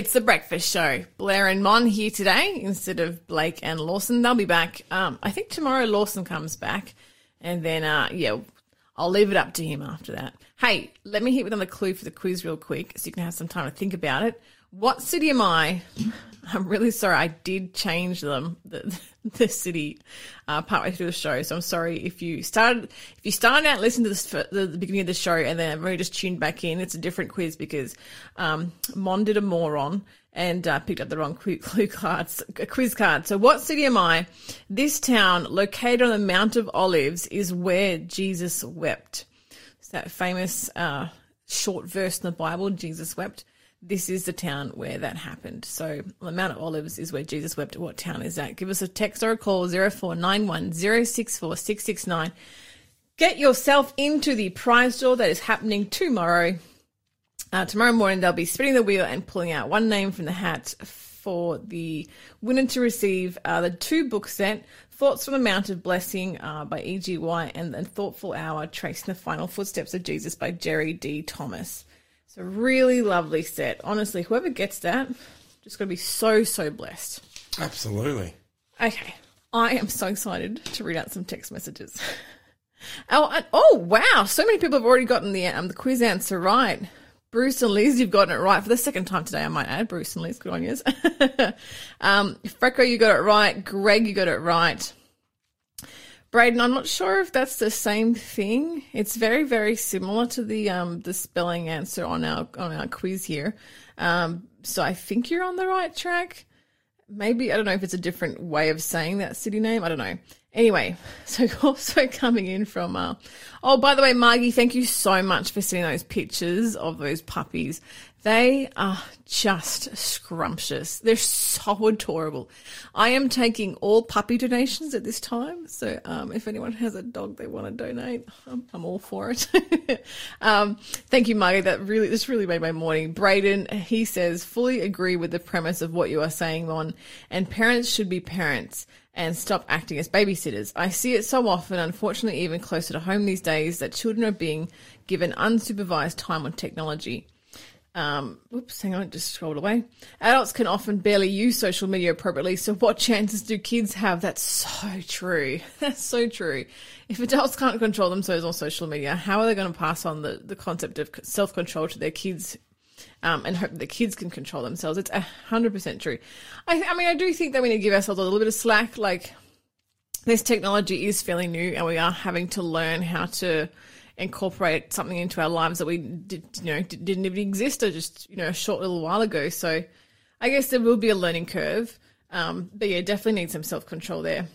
It's the breakfast show. Blair and Mon here today instead of Blake and Lawson. They'll be back. Um, I think tomorrow Lawson comes back, and then uh, yeah, I'll leave it up to him after that. Hey, let me hit with another clue for the quiz real quick, so you can have some time to think about it. What city am I? I'm really sorry. I did change them the, the city uh, partway through the show, so I'm sorry if you started if you started out listening to this the, the beginning of the show and then really just tuned back in. It's a different quiz because um, Mon did a moron and uh, picked up the wrong clue, cards, quiz card. So, what city am I? This town, located on the Mount of Olives, is where Jesus wept. It's that famous uh, short verse in the Bible, Jesus wept this is the town where that happened. So the Mount of Olives is where Jesus wept. What town is that? Give us a text or a call 0491 064 669. Get yourself into the prize draw that is happening tomorrow. Uh, tomorrow morning, they'll be spinning the wheel and pulling out one name from the hat for the winner to receive uh, the two book set, Thoughts from the Mount of Blessing uh, by. White and then Thoughtful Hour, Tracing the Final Footsteps of Jesus by Jerry D. Thomas. It's a really lovely set. Honestly, whoever gets that, just going to be so, so blessed. Absolutely. Okay. I am so excited to read out some text messages. oh, and, oh wow! So many people have already gotten the um, the quiz answer right. Bruce and Liz, you've gotten it right for the second time today. I might add, Bruce and Liz, good on you. um, Freco, you got it right. Greg, you got it right. Braden, I'm not sure if that's the same thing. It's very, very similar to the um, the spelling answer on our on our quiz here. Um, so I think you're on the right track. Maybe I don't know if it's a different way of saying that city name. I don't know. Anyway, so also coming in from, uh, oh, by the way, Margie, thank you so much for sending those pictures of those puppies. They are just scrumptious. They're so adorable. I am taking all puppy donations at this time. So, um, if anyone has a dog they want to donate, I'm, I'm all for it. um, thank you, Margie. That really, this really made my morning. Braden, he says, fully agree with the premise of what you are saying, Lon, and parents should be parents and stop acting as babysitters. I see it so often, unfortunately, even closer to home these days, that children are being given unsupervised time on technology. Um, oops, hang on, just scrolled away. Adults can often barely use social media appropriately, so what chances do kids have? That's so true. That's so true. If adults can't control themselves on social media, how are they going to pass on the, the concept of self control to their kids um, and hope the kids can control themselves. It's hundred percent true. I, I mean, I do think that we need to give ourselves a little bit of slack. Like this technology is fairly new, and we are having to learn how to incorporate something into our lives that we did, you know, didn't even exist or just you know a short little while ago. So I guess there will be a learning curve. Um, but yeah, definitely need some self control there.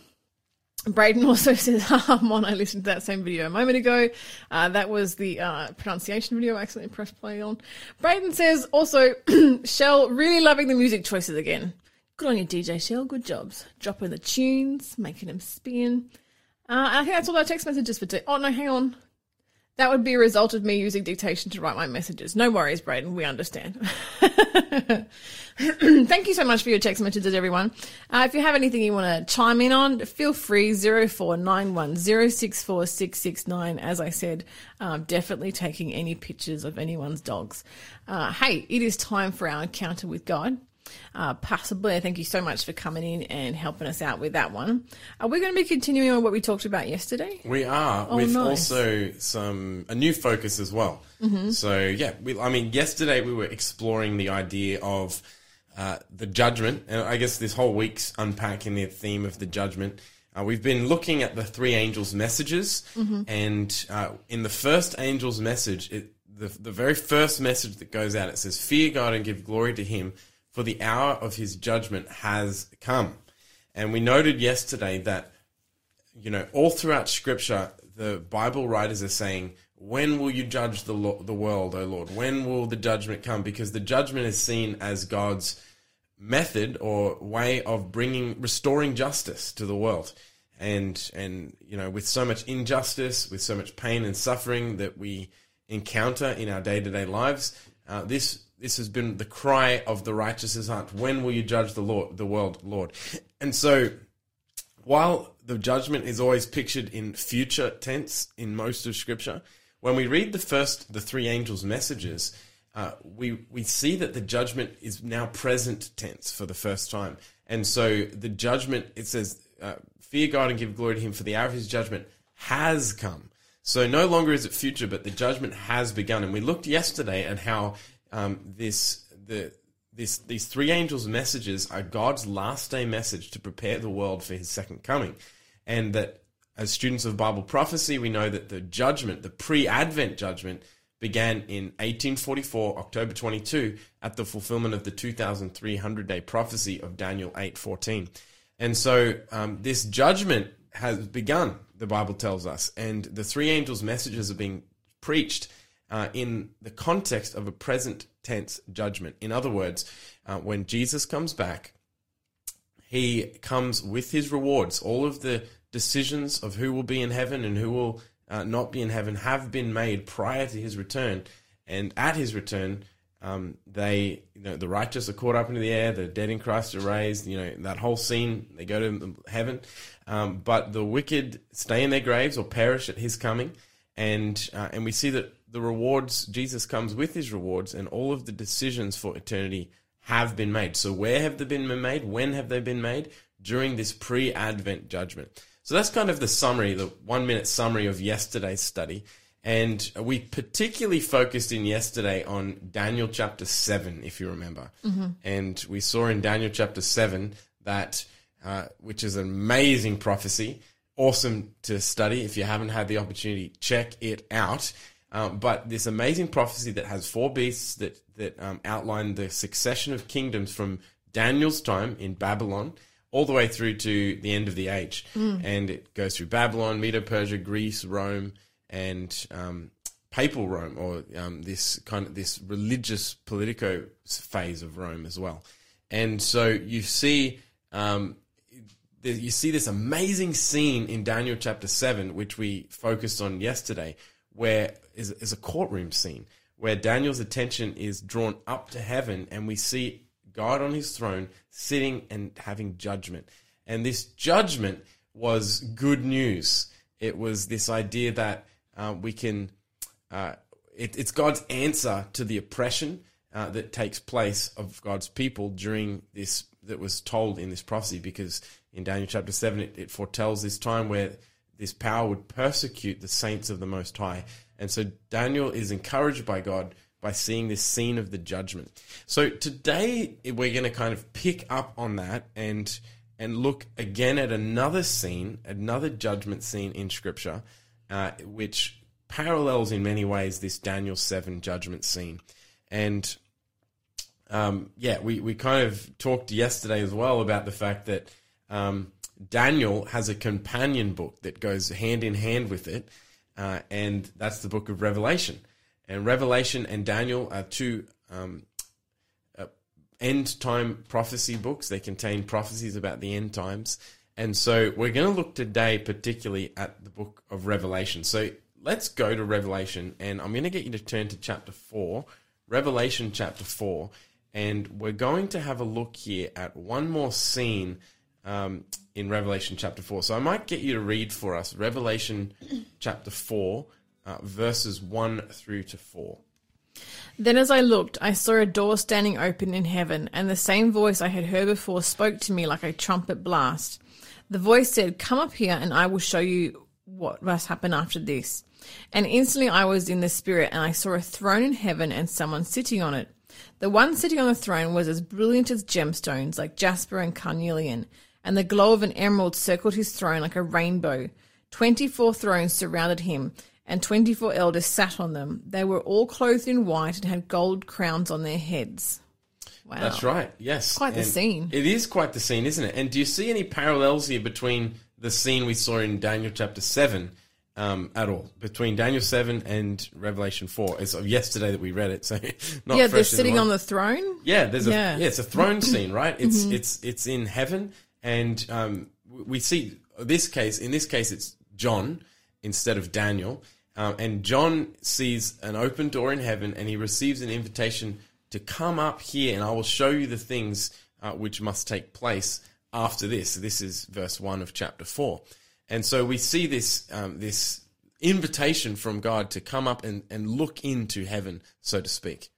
Braden also says, "I'm on." I listened to that same video a moment ago. Uh, that was the uh, pronunciation video I accidentally pressed play on. Braden says also, Shell really loving the music choices again. Good on you, DJ Shell. Good jobs. Dropping the tunes, making them spin. Uh, I think that's all our text messages for today. Oh no, hang on. That would be a result of me using dictation to write my messages. No worries, Braden. We understand. Thank you so much for your text messages, everyone. Uh, if you have anything you want to chime in on, feel free 0491 As I said, um, definitely taking any pictures of anyone's dogs. Uh, hey, it is time for our encounter with God. Uh, Pastor Blair, thank you so much for coming in and helping us out with that one. Are we going to be continuing on what we talked about yesterday? We are, oh, with nice. also some a new focus as well. Mm-hmm. So yeah, we, I mean, yesterday we were exploring the idea of uh, the judgment, and I guess this whole week's unpacking the theme of the judgment. Uh, we've been looking at the three angels' messages, mm-hmm. and uh, in the first angel's message, it, the the very first message that goes out, it says, "Fear God and give glory to Him." For the hour of his judgment has come. And we noted yesterday that, you know, all throughout Scripture, the Bible writers are saying, when will you judge the, lo- the world, O Lord? When will the judgment come? Because the judgment is seen as God's method or way of bringing, restoring justice to the world. And, and, you know, with so much injustice, with so much pain and suffering that we encounter in our day to day lives, uh, this this has been the cry of the righteous heart. When will you judge the Lord, the world, Lord? And so, while the judgment is always pictured in future tense in most of Scripture, when we read the first, the three angels' messages, uh, we we see that the judgment is now present tense for the first time, and so the judgment it says, uh, "Fear God and give glory to Him, for the hour of His judgment has come." So no longer is it future, but the judgment has begun. And we looked yesterday at how um, this the this these three angels' messages are God's last day message to prepare the world for His second coming, and that as students of Bible prophecy, we know that the judgment, the pre-Advent judgment, began in 1844, October 22, at the fulfillment of the 2,300 day prophecy of Daniel 8:14. And so um, this judgment has begun, the Bible tells us, and the three angels' messages are being preached uh, in the context of a present tense judgment. In other words, uh, when Jesus comes back, he comes with his rewards. All of the decisions of who will be in heaven and who will uh, not be in heaven have been made prior to his return. And at his return, um, they, you know, the righteous are caught up into the air, the dead in Christ are raised, you know, that whole scene, they go to heaven. Um, but the wicked stay in their graves or perish at his coming. And, uh, and we see that the rewards, Jesus comes with his rewards, and all of the decisions for eternity have been made. So, where have they been made? When have they been made? During this pre Advent judgment. So, that's kind of the summary, the one minute summary of yesterday's study. And we particularly focused in yesterday on Daniel chapter 7, if you remember. Mm-hmm. And we saw in Daniel chapter 7 that, uh, which is an amazing prophecy, awesome to study. If you haven't had the opportunity, check it out. Um, but this amazing prophecy that has four beasts that that um, outline the succession of kingdoms from Daniel's time in Babylon all the way through to the end of the age, mm. and it goes through Babylon, Medo Persia, Greece, Rome, and um, papal Rome, or um, this kind of this religious politico phase of Rome as well. And so you see um, you see this amazing scene in Daniel chapter 7, which we focused on yesterday, where is, is a courtroom scene where Daniel's attention is drawn up to heaven and we see God on his throne sitting and having judgment. And this judgment was good news. It was this idea that uh, we can, uh, it, it's God's answer to the oppression uh, that takes place of God's people during this, that was told in this prophecy, because in Daniel chapter 7, it, it foretells this time where this power would persecute the saints of the Most High. And so Daniel is encouraged by God by seeing this scene of the judgment. So today we're going to kind of pick up on that and and look again at another scene, another judgment scene in Scripture, uh, which parallels in many ways this Daniel seven judgment scene. And um, yeah, we, we kind of talked yesterday as well about the fact that um, Daniel has a companion book that goes hand in hand with it, uh, and that's the book of Revelation. And Revelation and Daniel are two um, uh, end time prophecy books. They contain prophecies about the end times. And so we're going to look today particularly at the book of Revelation. So let's go to Revelation, and I'm going to get you to turn to chapter 4, Revelation chapter 4. And we're going to have a look here at one more scene um, in Revelation chapter 4. So I might get you to read for us Revelation chapter 4, uh, verses 1 through to 4. Then as I looked, I saw a door standing open in heaven, and the same voice I had heard before spoke to me like a trumpet blast. The voice said, Come up here, and I will show you what must happen after this. And instantly I was in the Spirit, and I saw a throne in heaven and someone sitting on it. The one sitting on the throne was as brilliant as gemstones, like jasper and carnelian and the glow of an emerald circled his throne like a rainbow. Twenty four thrones surrounded him, and twenty four elders sat on them. They were all clothed in white and had gold crowns on their heads. Wow. That's right. Yes. Quite the scene. It is quite the scene, isn't it? And do you see any parallels here between the scene we saw in Daniel chapter 7 um, at all? Between Daniel 7 and Revelation 4. It's of yesterday that we read it, so not Yeah, they're sitting on the throne? Yeah, there's yeah. a yeah, it's a throne scene, right? It's mm-hmm. it's it's in heaven and um, we see this case. In this case, it's John instead of Daniel, um, and John sees an open door in heaven, and he receives an invitation to come up here, and I will show you the things uh, which must take place after this. This is verse one of chapter four, and so we see this um, this invitation from God to come up and, and look into heaven, so to speak.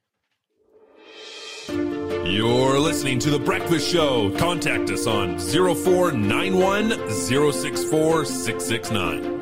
You're listening to The Breakfast Show. Contact us on 0491 064 669.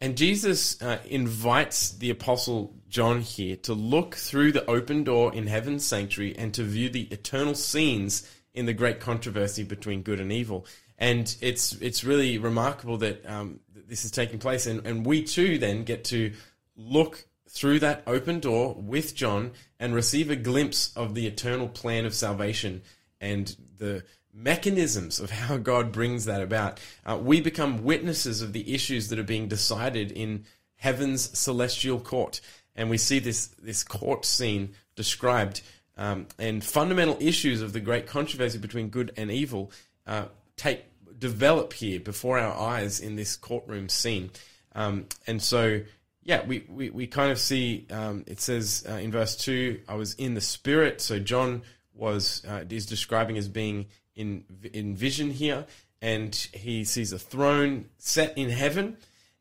And Jesus uh, invites the apostle John here to look through the open door in heaven's sanctuary and to view the eternal scenes in the great controversy between good and evil. And it's it's really remarkable that um, this is taking place, and, and we too then get to look through that open door with John and receive a glimpse of the eternal plan of salvation and the mechanisms of how God brings that about. Uh, we become witnesses of the issues that are being decided in heaven's celestial court, and we see this this court scene described. Um, and fundamental issues of the great controversy between good and evil uh, take develop here before our eyes in this courtroom scene. Um, and so yeah, we, we, we kind of see um, it says uh, in verse two, I was in the spirit. So John was uh, is describing as being in in vision here, and he sees a throne set in heaven,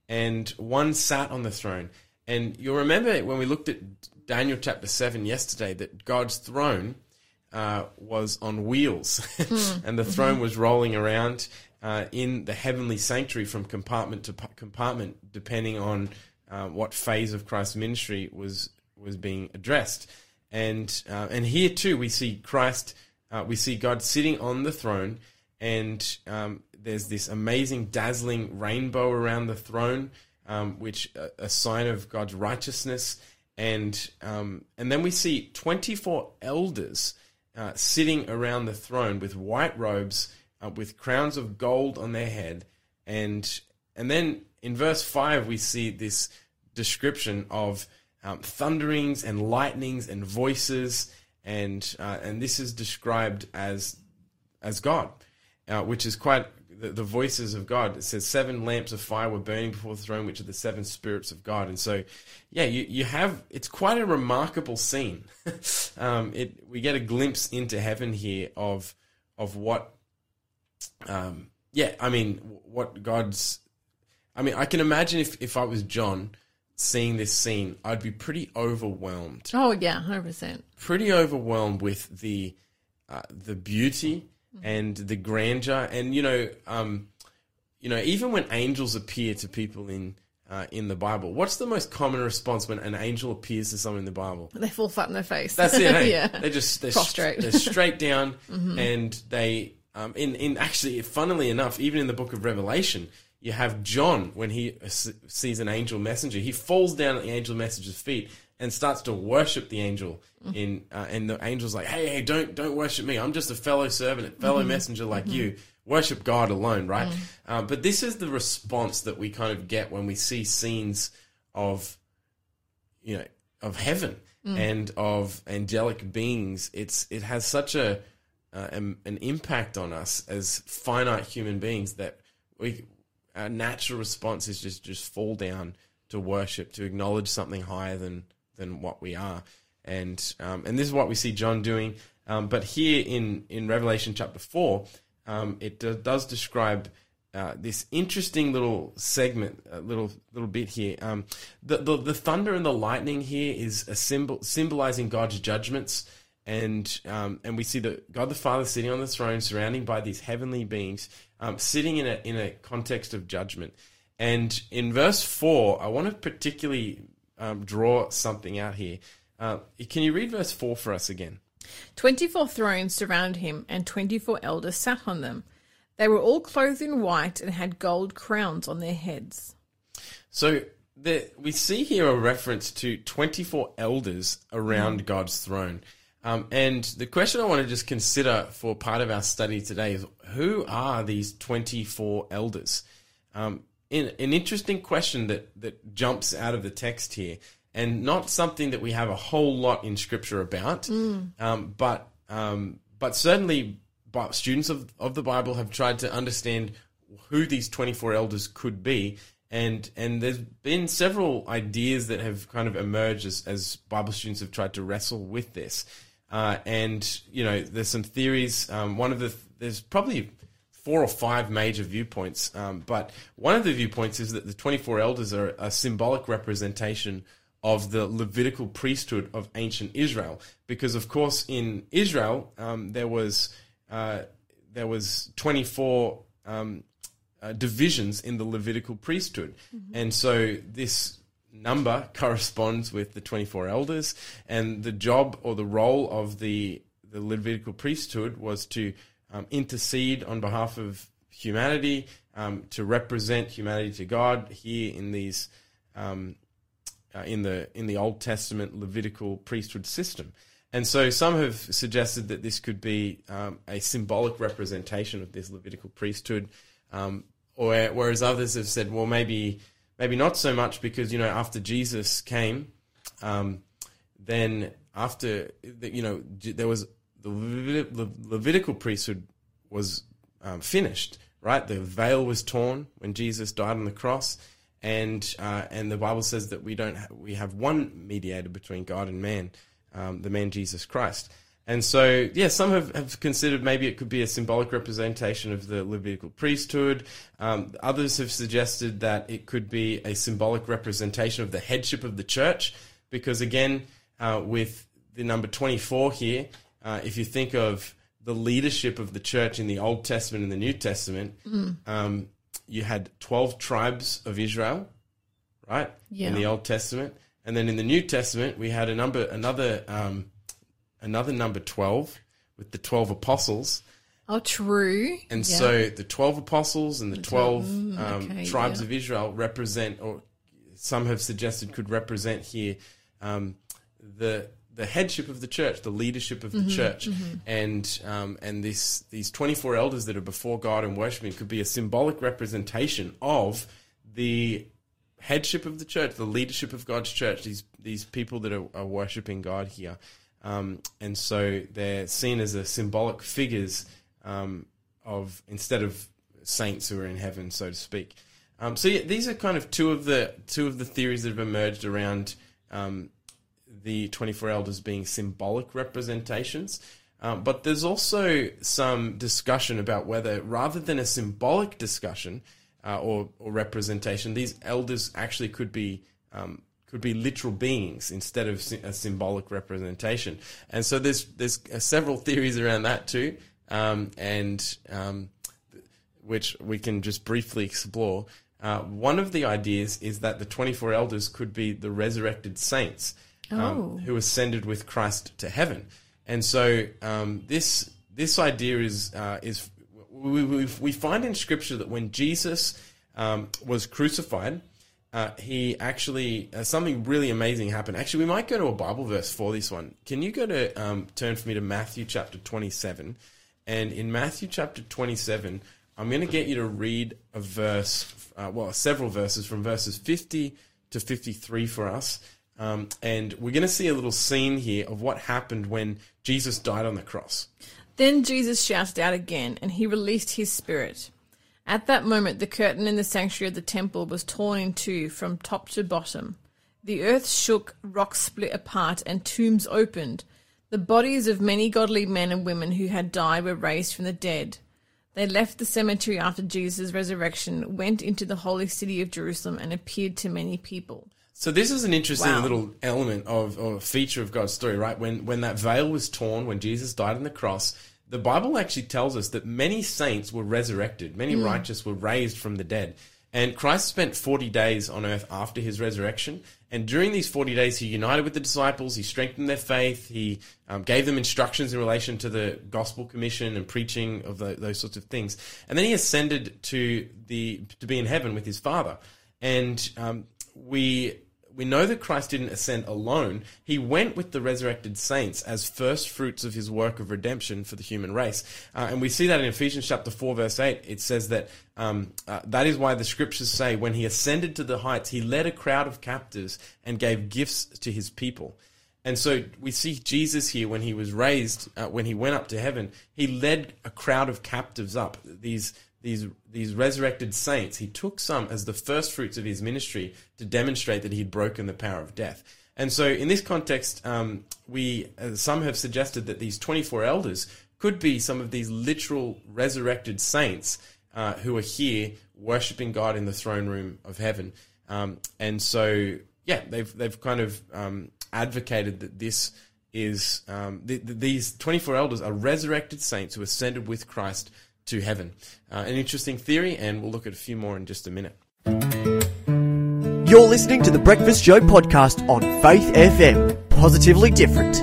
and one sat on the throne. And you'll remember when we looked at Daniel chapter seven yesterday that God's throne uh, was on wheels, mm. and the throne mm-hmm. was rolling around uh, in the heavenly sanctuary from compartment to compartment, depending on uh, what phase of Christ's ministry was was being addressed. And uh, and here too we see Christ, uh, we see God sitting on the throne, and um, there's this amazing, dazzling rainbow around the throne, um, which uh, a, sign of God's righteousness. And um, and then we see 24 elders uh, sitting around the throne with white robes, uh, with crowns of gold on their head, and and then in verse 5, we see this description of um, thunderings and lightnings and voices, and uh, and this is described as as God, uh, which is quite the, the, voices of God. It says seven lamps of fire were burning before the throne, which are the seven spirits of God. And so, yeah, you, you have it's quite a remarkable scene. um, it we get a glimpse into heaven here of of what, um, yeah, I mean what God's I mean, I can imagine if, if I was John seeing this scene, I'd be pretty overwhelmed. Oh yeah, hundred percent. Pretty overwhelmed with the uh, the beauty and the grandeur, and you know, um, you know, even when angels appear to people in uh, in the Bible, what's the most common response when an angel appears to someone in the Bible? They fall flat on their face. That's it. Hey? yeah, they just they're prostrate. they're straight down, mm-hmm. and they um, in in actually, funnily enough, even in the book of Revelation you have John when he sees an angel messenger, he falls down at the angel messenger's feet and starts to worship the angel. In uh, and the angel's like, "Hey, hey, don't don't worship me. I'm just a fellow servant, a fellow mm-hmm. messenger like mm-hmm. you. Worship God alone, right?" Mm. Uh, but this is the response that we kind of get when we see scenes of, you know, of heaven mm. and of angelic beings. It's it has such a uh, an, an impact on us as finite human beings that we our natural response is just just fall down to worship, to acknowledge something higher than than what we are, and um, and this is what we see John doing. Um, but here in in Revelation chapter four, um, it do, does describe. Uh, this interesting little segment, a little little bit here. Um, the, the, the thunder and the lightning here is a symbol symbolizing God's judgments, and um, and we see that God the Father sitting on the throne, surrounding by these heavenly beings, um, sitting in a in a context of judgment. And in verse four, I want to particularly um, draw something out here. Uh, can you read verse four for us again? Twenty four thrones surrounded him, and twenty four elders sat on them. They were all clothed in white and had gold crowns on their heads. So the, we see here a reference to 24 elders around mm. God's throne. Um, and the question I want to just consider for part of our study today is who are these 24 elders? Um, in, an interesting question that, that jumps out of the text here, and not something that we have a whole lot in scripture about, mm. um, but, um, but certainly students of, of the Bible have tried to understand who these 24 elders could be. And, and there's been several ideas that have kind of emerged as, as Bible students have tried to wrestle with this. Uh, and you know, there's some theories. Um, one of the there's probably four or five major viewpoints, um, but one of the viewpoints is that the 24 elders are a symbolic representation of the Levitical priesthood of ancient Israel, because of course in Israel um, there was uh, there was twenty four um, uh, divisions in the Levitical priesthood, and so this number corresponds with the twenty four elders, and the job or the role of the the Levitical priesthood was to um, intercede on behalf of humanity, um, to represent humanity to God here in these um, uh, in the in the Old Testament Levitical priesthood system. And so some have suggested that this could be um, a symbolic representation of this Levitical priesthood, um, or whereas others have said, well, maybe maybe not so much because you know after Jesus came, um, then after you know there was the Levitical priesthood was um, finished, right? The veil was torn when Jesus died on the cross, and uh, and the Bible says that we don't ha- we have one mediator between God and man, um, the man Jesus Christ. And so, yeah, some have, have considered maybe it could be a symbolic representation of the Levitical priesthood. Um, others have suggested that it could be a symbolic representation of the headship of the church, because again, uh, with the number 24 here, uh, if you think of the leadership of the church in the Old Testament and the New Testament, um, you had 12 tribes of Israel, right? Yeah. In the Old Testament. And then in the New Testament, we had a number, another, um, another number 12 with the 12 apostles. Oh, true. And Yeah. so the 12 apostles and the 12 Mm, um, okay, tribes yeah. of Israel represent, or some have suggested could represent here, um, the the headship of the church, the leadership of the Mm-hmm, church, and um, and this these 24 elders that are before God and worshiping could be a symbolic representation of the headship of the church, the leadership of God's church. These these people that are, are worshiping God here, um, and so they're seen as a symbolic figures um, of instead of saints who are in heaven, so to speak. Um, so yeah, these are kind of two of the two of the theories that have emerged around um, the 24 elders being symbolic representations. Um, but there's also some discussion about whether, rather than a symbolic discussion uh, or, or representation, these elders actually could be um, could be literal beings instead of a symbolic representation. And so there's there's uh, several theories around that too, um, and um, which we can just briefly explore. Uh, one of the ideas is that the 24 elders could be the resurrected saints um, Oh. who ascended with Christ to heaven. And so um, this this idea is uh, is we, we, we find in Scripture that when Jesus um, was crucified, uh, he actually uh, something really amazing happened. Actually, we might go to a Bible verse for this one. Can you go to um, turn for me to Matthew chapter twenty seven? And in Matthew chapter twenty seven, I'm going to get you to read a verse, uh, well, several verses from verses fifty to fifty three for us. Um, and we're going to see a little scene here of what happened when Jesus died on the cross. Then Jesus shouted out again, and he released his spirit. At that moment, the curtain in the sanctuary of the temple was torn in two from top to bottom. The earth shook, rocks split apart, and tombs opened. The bodies of many godly men and women who had died were raised from the dead. They left the cemetery after Jesus' resurrection, went into the holy city of Jerusalem, and appeared to many people. So this is an interesting Wow. little element of or feature of God's story, right? When when that veil was torn, when Jesus died on the cross, the Bible actually tells us that many saints were resurrected, many righteous were raised from the dead. And Christ spent 40 days on earth after his resurrection. And during these 40 days, he united with the disciples, he strengthened their faith, he um, gave them instructions in relation to the gospel commission and preaching of the, those sorts of things. And then he ascended to, the, to be in heaven with his Father. And um, we we know that Christ didn't ascend alone. He went with the resurrected saints as first fruits of his work of redemption for the human race. Uh, and we see that in Ephesians chapter 4, verse 8. It says that um, uh, that is why the scriptures say, when he ascended to the heights, he led a crowd of captives and gave gifts to his people. And so we see Jesus here when he was raised, uh, when he went up to heaven, he led a crowd of captives up. These these these resurrected saints, he took some as the first fruits of his ministry to demonstrate that he'd broken the power of death. And so, in this context, um, we uh, some have suggested that these twenty four elders could be some of these literal resurrected saints uh, who are here worshiping God in the throne room of heaven. Um, and so, yeah, they've they've kind of um, advocated that this is um, th- th- these 24 elders are resurrected saints who ascended with Christ to heaven. Uh, an interesting theory, and we'll look at a few more in just a minute. You're listening to the Breakfast Show podcast on Faith FM. Positively different.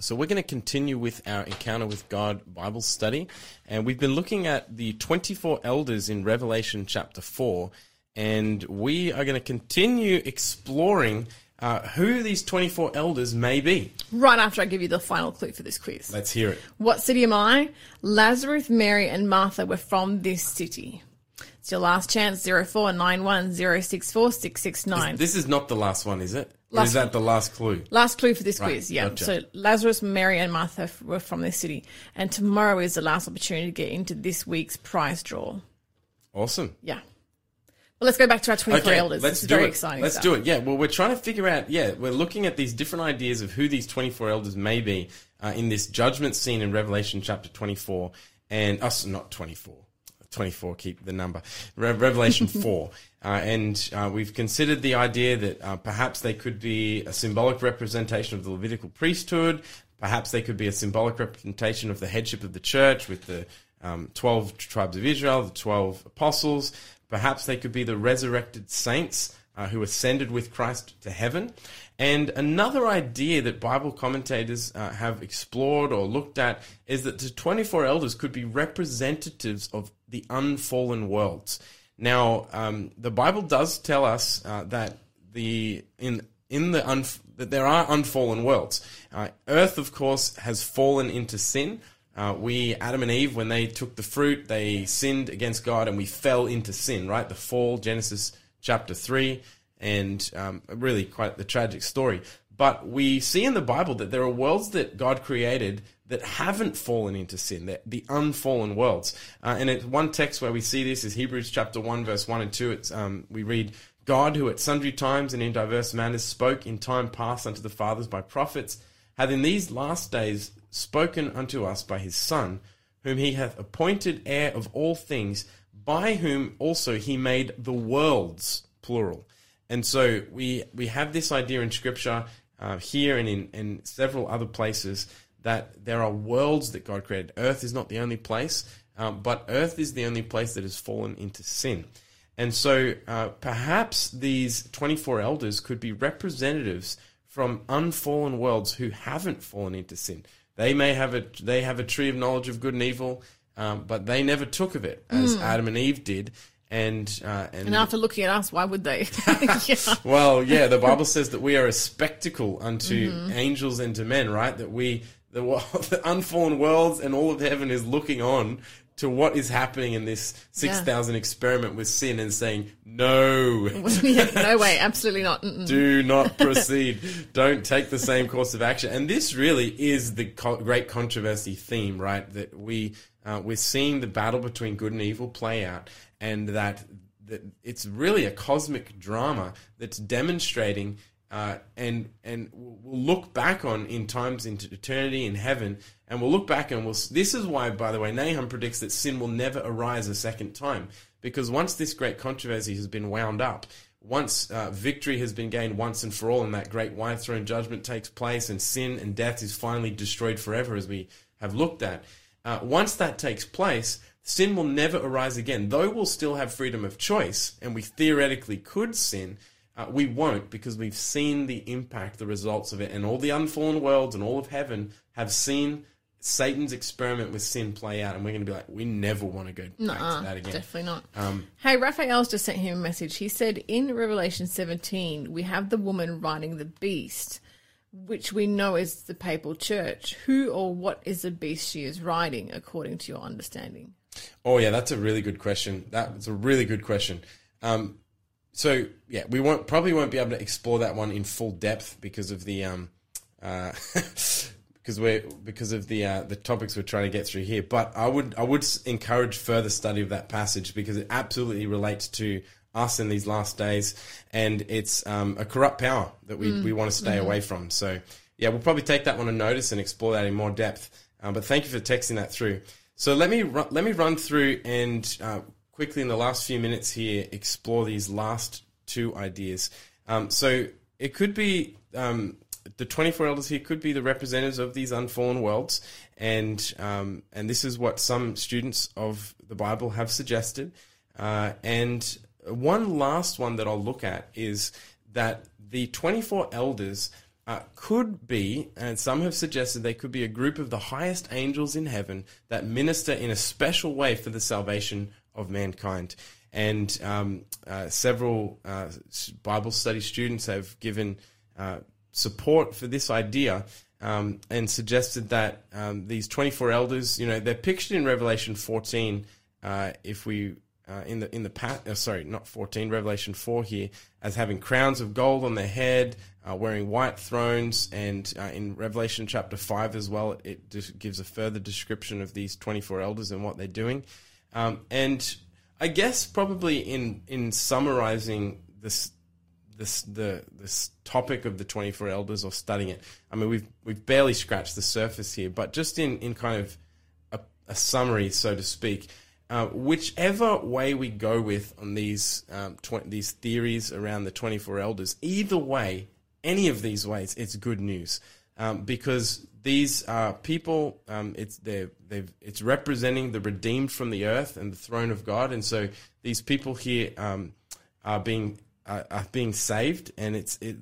So, we're going to continue with our Encounter with God Bible study, and we've been looking at the 24 elders in Revelation chapter 4, and we are going to continue exploring uh, who these 24 elders may be. Right after I give you the final clue for this quiz. Let's hear it. What city am I? Lazarus, Mary, and Martha were from this city. It's your last chance 0491 064 669. This is not the last one, is it? Or Last is that the last clue? Last clue for this Right, quiz, yeah. gotcha. So Lazarus, Mary, and Martha were from this city, and tomorrow is the last opportunity to get into this week's prize draw. Awesome. Yeah. Well, let's go back to our twenty-four elders. let's this is do very it. exciting. Let's stuff. do it. Yeah, well, we're trying to figure out. Yeah, we're looking at these different ideas of who these twenty-four elders may be uh, in this judgment scene in Revelation chapter twenty-four, and us not twenty-four. 24, keep the number. Re- Revelation 4. Uh, and uh, we've considered the idea that uh, perhaps they could be a symbolic representation of the Levitical priesthood. Perhaps they could be a symbolic representation of the headship of the church with the um, 12 tribes of Israel, the 12 apostles. Perhaps they could be the resurrected saints uh, who ascended with Christ to heaven. And another idea that Bible commentators uh, have explored or looked at is that the 24 elders could be representatives of the unfallen worlds. Now, um, the Bible does tell us uh, that the in in the unf- that there are unfallen worlds. Uh, Earth, of course, has fallen into sin. Uh, we, Adam and Eve, when they took the fruit, they sinned against God and we fell into sin, right? The fall, Genesis chapter 3, and um, really quite the tragic story. But we see in the Bible that there are worlds that God created that haven't fallen into sin, the, unfallen worlds. Uh, and it's one text where we see this is Hebrews chapter 1, verse 1 and 2. It's, um, we read, God, who at sundry times and in diverse manners spoke in time past unto the fathers by prophets, hath in these last days spoken unto us by his Son, whom he hath appointed heir of all things, by whom also he made the worlds, plural. And so we we have this idea in Scripture uh, here and in, in several other places that there are worlds that God created. Earth is not the only place, um, but Earth is the only place that has fallen into sin. And so uh, perhaps these 24 elders could be representatives from unfallen worlds who haven't fallen into sin. They may have a they have a tree of knowledge of good and evil, um, but they never took of it as Adam and Eve did. And uh, and, And after looking at us, why would they? yeah. well, yeah, the Bible says that we are a spectacle unto Mm-hmm. angels and to men, right? That we, the, the unfallen worlds and all of heaven is looking on to what is happening in this 6,000 experiment with sin and saying, no, yeah, no way, absolutely not. Mm-mm. do not proceed. Don't take the same course of action. And this really is the co- great controversy theme, right? That we, uh, we're seeing the battle between good and evil play out and that, that it's really a cosmic drama that's demonstrating uh, and and we'll look back on in times into eternity in heaven, and we'll look back and we'll. This is why, by the way, Nahum predicts that sin will never arise a second time, because once this great controversy has been wound up, once uh, victory has been gained once and for all, and that great white throne judgment takes place, and sin and death is finally destroyed forever, as we have looked at. Uh, once that takes place, sin will never arise again. Though we'll still have freedom of choice, and we theoretically could sin, uh, we won't because we've seen the impact, the results of it, and all the unfallen worlds and all of heaven have seen Satan's experiment with sin play out, and we're going to be like, we never want to go back Nuh-uh, to that again. Definitely not. Um, hey, Raphael's just sent him a message. He said in Revelation 17, we have the woman riding the beast, which we know is the papal church. Who or what is the beast she is riding, according to your understanding? Oh yeah, that's a really good question. That's a really good question. Um, so yeah, we won't probably won't be able to explore that one in full depth because of the um, uh, because we're because of the uh, the topics we're trying to get through here. But I would I would encourage further study of that passage because it absolutely relates to us in these last days, and it's um, a corrupt power that we, we want to stay away from. So yeah, we'll probably take that one a notice and explore that in more depth. Um, but thank you for texting that through. So let me ru- let me run through and uh, quickly in the last few minutes here explore these last two ideas. Um, so it could be um, the 24 elders here could be the representatives of these unfallen worlds, and um, and this is what some students of the Bible have suggested. Uh, and one last one that I'll look at is that the 24 elders uh, could be, and some have suggested they could be a group of the highest angels in heaven that minister in a special way for the salvation of mankind. And um, uh, several uh, Bible study students have given uh, support for this idea um, and suggested that um, these 24 elders, you know, they're pictured in Revelation 14. Uh, if we uh, in the in the pat, uh, sorry, not 14, Revelation 4 here, as having crowns of gold on their head, wearing white thrones, and in Revelation chapter 5 as well, it just gives a further description of these 24 elders and what they're doing. Um, and I guess probably in in summarizing this this the this topic of the 24 elders or studying it, I mean we've we've barely scratched the surface here, but just in in kind of a, a summary, so to speak. Uh, whichever way we go with on these um, tw- these theories around the 24 elders, either way, any of these ways, it's good news um, because these are people. Um, it's they it's representing the redeemed from the earth and the throne of God, and so these people here um, are being uh, are being saved, and it's it.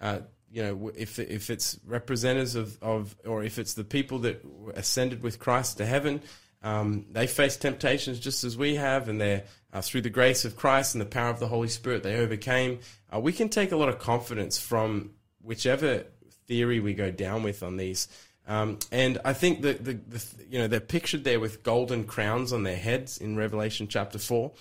Uh, you know, if if it's representatives of, of, or if it's the people that ascended with Christ to heaven, um, they face temptations just as we have, and they're uh, through the grace of Christ and the power of the Holy Spirit, they overcame. Uh, we can take a lot of confidence from whichever theory we go down with on these. Um, and I think that the, the, you know they're pictured there with golden crowns on their heads in Revelation chapter four,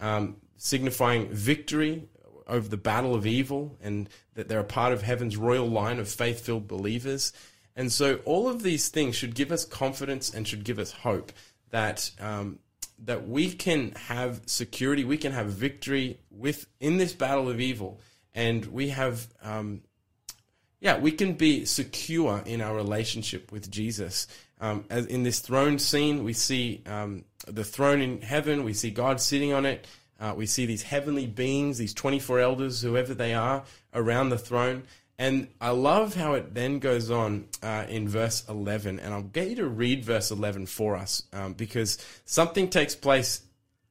um, signifying victory over the battle of evil, and that they're a part of heaven's royal line of faith-filled believers. And so all of these things should give us confidence and should give us hope that um, that we can have security, we can have victory with in this battle of evil, and we have. Um, yeah, we can be secure in our relationship with Jesus. Um, as in this throne scene, we see um, the throne in heaven. We see God sitting on it. Uh, we see these heavenly beings, these 24 elders, whoever they are, around the throne. And I love how it then goes on uh, in verse 11. And I'll get you to read verse 11 for us um, because something takes place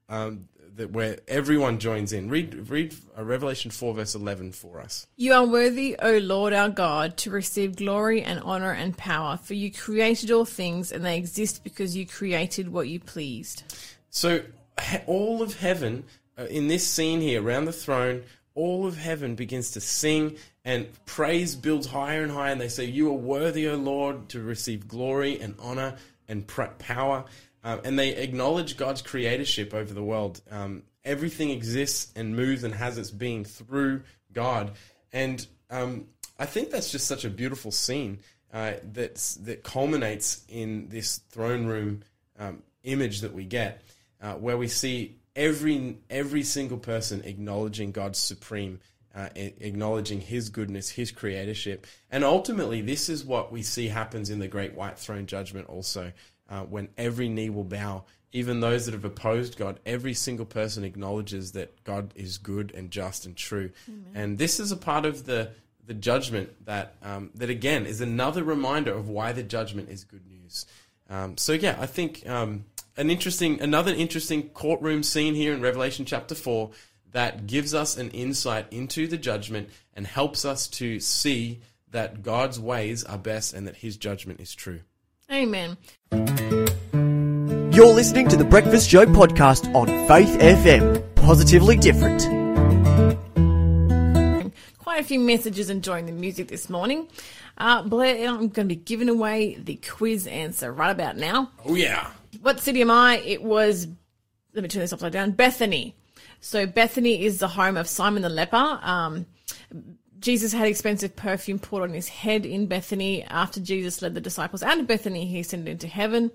um, that where everyone joins in. Read, read uh, Revelation 4, verse 11 for us. You are worthy, O Lord our God, to receive glory and honor and power, for you created all things, and they exist because you created what you pleased. So, all of heaven, uh, in this scene here around the throne, all of heaven begins to sing and praise builds higher and higher. And they say, You are worthy, O Lord, to receive glory and honor and power. Um, and they acknowledge God's creatorship over the world. Um, everything exists and moves and has its being through God. And um, I think that's just such a beautiful scene uh, that culminates in this throne room um, image that we get, uh, where we see every every single person acknowledging God's supreme, uh, acknowledging His goodness, His creatorship, and ultimately, this is what we see happens in the Great White Throne Judgment. Also, uh, when every knee will bow, even those that have opposed God, every single person acknowledges that God is good and just and true, Amen. and this is a part of the the judgment that um, that again is another reminder of why the judgment is good news. Um, so yeah, I think um, an interesting, another interesting courtroom scene here in Revelation chapter 4 that gives us an insight into the judgment and helps us to see that God's ways are best and that his judgment is true. Amen. You're listening to the Breakfast Show podcast on Faith FM. Positively different. Quite a few messages enjoying the music this morning. Uh, Blair, I'm going to be giving away the quiz answer right about now. Oh, yeah what city am I? It was, let me turn this upside down, Bethany. So Bethany is the home of Simon the leper. Um, Jesus had expensive perfume poured on his head in Bethany. After Jesus led the disciples out of Bethany, he ascended into heaven.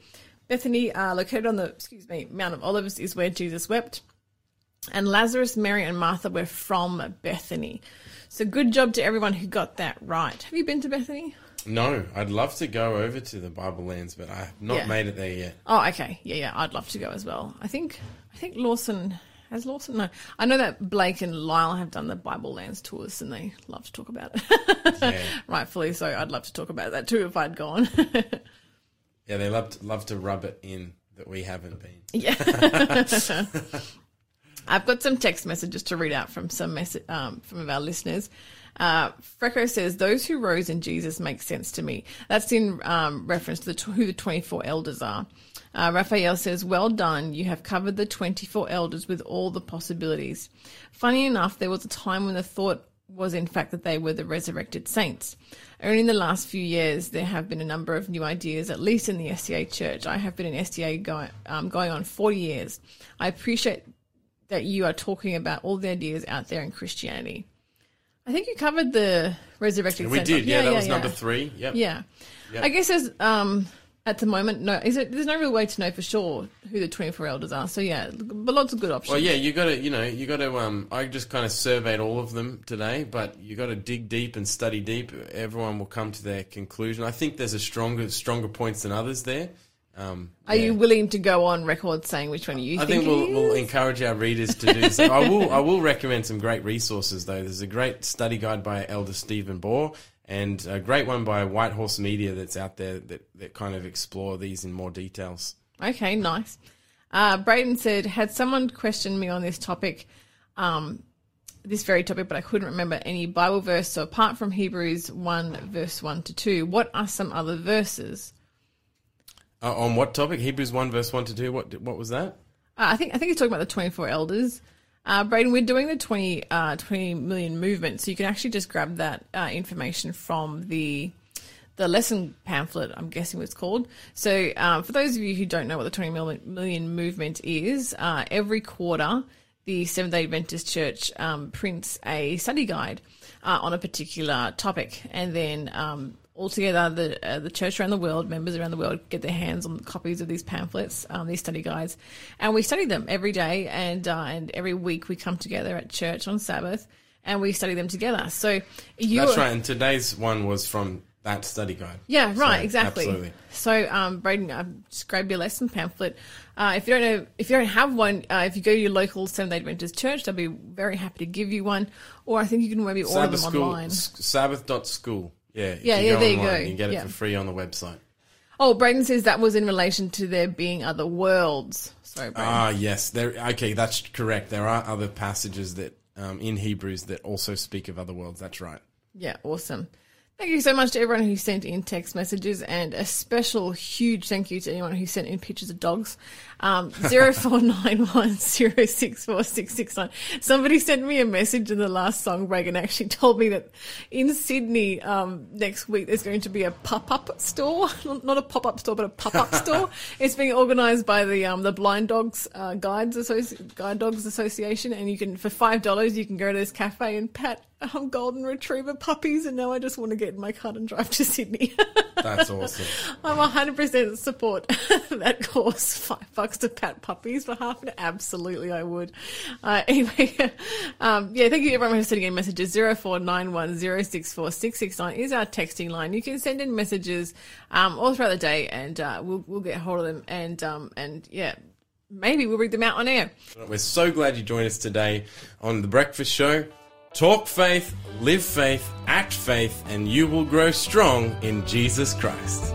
Bethany, uh, located on the excuse me Mount of Olives, is where Jesus wept. And Lazarus, Mary, and Martha were from Bethany. So good job to everyone who got that right. Have you been to Bethany? No, I'd love to go over to the Bible lands, but I have not yeah. made it there yet. Oh, okay. Yeah, yeah, I'd love to go as well. I think I think Lawson Has Lawson? No. I know that Blake and Lyle have done the Bible Lands tours and they love to talk about it. Yeah. Rightfully so. I'd love to talk about that too if I'd gone. Yeah, they love to, love to rub it in that we haven't been. yeah. I've got some text messages to read out from some um, from of our listeners. Uh, Freco says, "Those who rose in Jesus make sense to me." That's in um, reference to the, tw- who the twenty-four elders are. Uh, Raphael says, "Well done. You have covered the twenty-four elders with all the possibilities." Funny enough, there was a time when the thought was in fact that they were the resurrected saints. Only in the last few years, there have been a number of new ideas, at least in the SDA church. I have been in SDA um, going on 40 years. I appreciate that you are talking about all the ideas out there in Christianity. I think you covered the resurrected We did, yeah, that was yeah. number three. Yep. Yeah. Yep. I guess there's, um, at the moment, no, is it, there's no real way to know for sure who the 24 elders are. So yeah, but lots of good options. Well, yeah, you got to, you know, you got to. Um, I just kind of surveyed all of them today, but you got to dig deep and study deep. Everyone will come to their conclusion. I think there's a stronger, stronger points than others there. Um, Are yeah. you willing to go on record saying which one you I think, think we'll, we'll encourage our readers to do so. I will I will recommend some great resources though. There's a great study guide by Elder Stephen Bohr and a great one by White Horse Media that's out there that, that kind of explore these in more details. Okay, nice. Uh, Braden said, had someone questioned me on this topic, um, this very topic, but I couldn't remember any Bible verse. So apart from Hebrews 1, verse 1 to 2, what are some other verses? Uh, on what topic? Hebrews one verse one to two. What what was that? Uh, I think I think he's talking about the 24 elders. Uh, Braden, we're doing the 20, uh, 20 million movement, so you can actually just grab that uh, information from the the lesson pamphlet. I'm guessing it's called. So, um, for those of you who don't know what the 20 million, million movement is, uh, every quarter the Seventh Day Adventist Church um, prints a study guide uh, on a particular topic, and then um, altogether the uh, the church around the world, members around the world, get their hands on copies of these pamphlets, um, these study guides, and we study them every day, and uh, and every week we come together at church on Sabbath and we study them together. So you That's right. And today's one was from that study guide. yeah, right, So, exactly. Absolutely. So, um, Braden, um, just grab your lesson pamphlet. Uh, if you don't know, if you don't have one, uh, if you go to your local Seventh Day Adventist church, they'll be very happy to give you one. Or I think you can maybe order Sabbath them school, online. s- Sabbath.school. Yeah. Yeah, you yeah, there you go. You can get it Yeah. for free on the website. Oh, Braden says that was in relation to there being other worlds. Sorry, Braden. Ah, yes. There. Okay, that's correct. There are other passages that um, in Hebrews that also speak of other worlds. That's right. Yeah, awesome. Thank you so much to everyone who sent in text messages, and a special huge thank you to anyone who sent in pictures of dogs. Um, zero four nine one zero six four six six nine. Somebody sent me a message in the last song break and actually told me that in Sydney um, next week there's going to be a pop up store, not a pop up store, but a pop up store. It's being organised by the um, the Blind Dogs uh, Guides Associ- Guide Dogs Association, and you can for five dollars you can go to this cafe and pat um, golden retriever puppies. And now I just want to get in my car and drive to Sydney. That's awesome. I'm 100% support that cause. Five bucks to pat puppies for half an hour. Absolutely, I would. Uh, anyway, um, yeah, thank you everyone for sending in messages. 0491064669 is our texting line. You can send in messages um, all throughout the day and uh, we'll, we'll get hold of them. And, um, and yeah, maybe we'll read them out on air. We're so glad you joined us today on the Breakfast Show. Talk faith, live faith, act faith, and you will grow strong in Jesus Christ.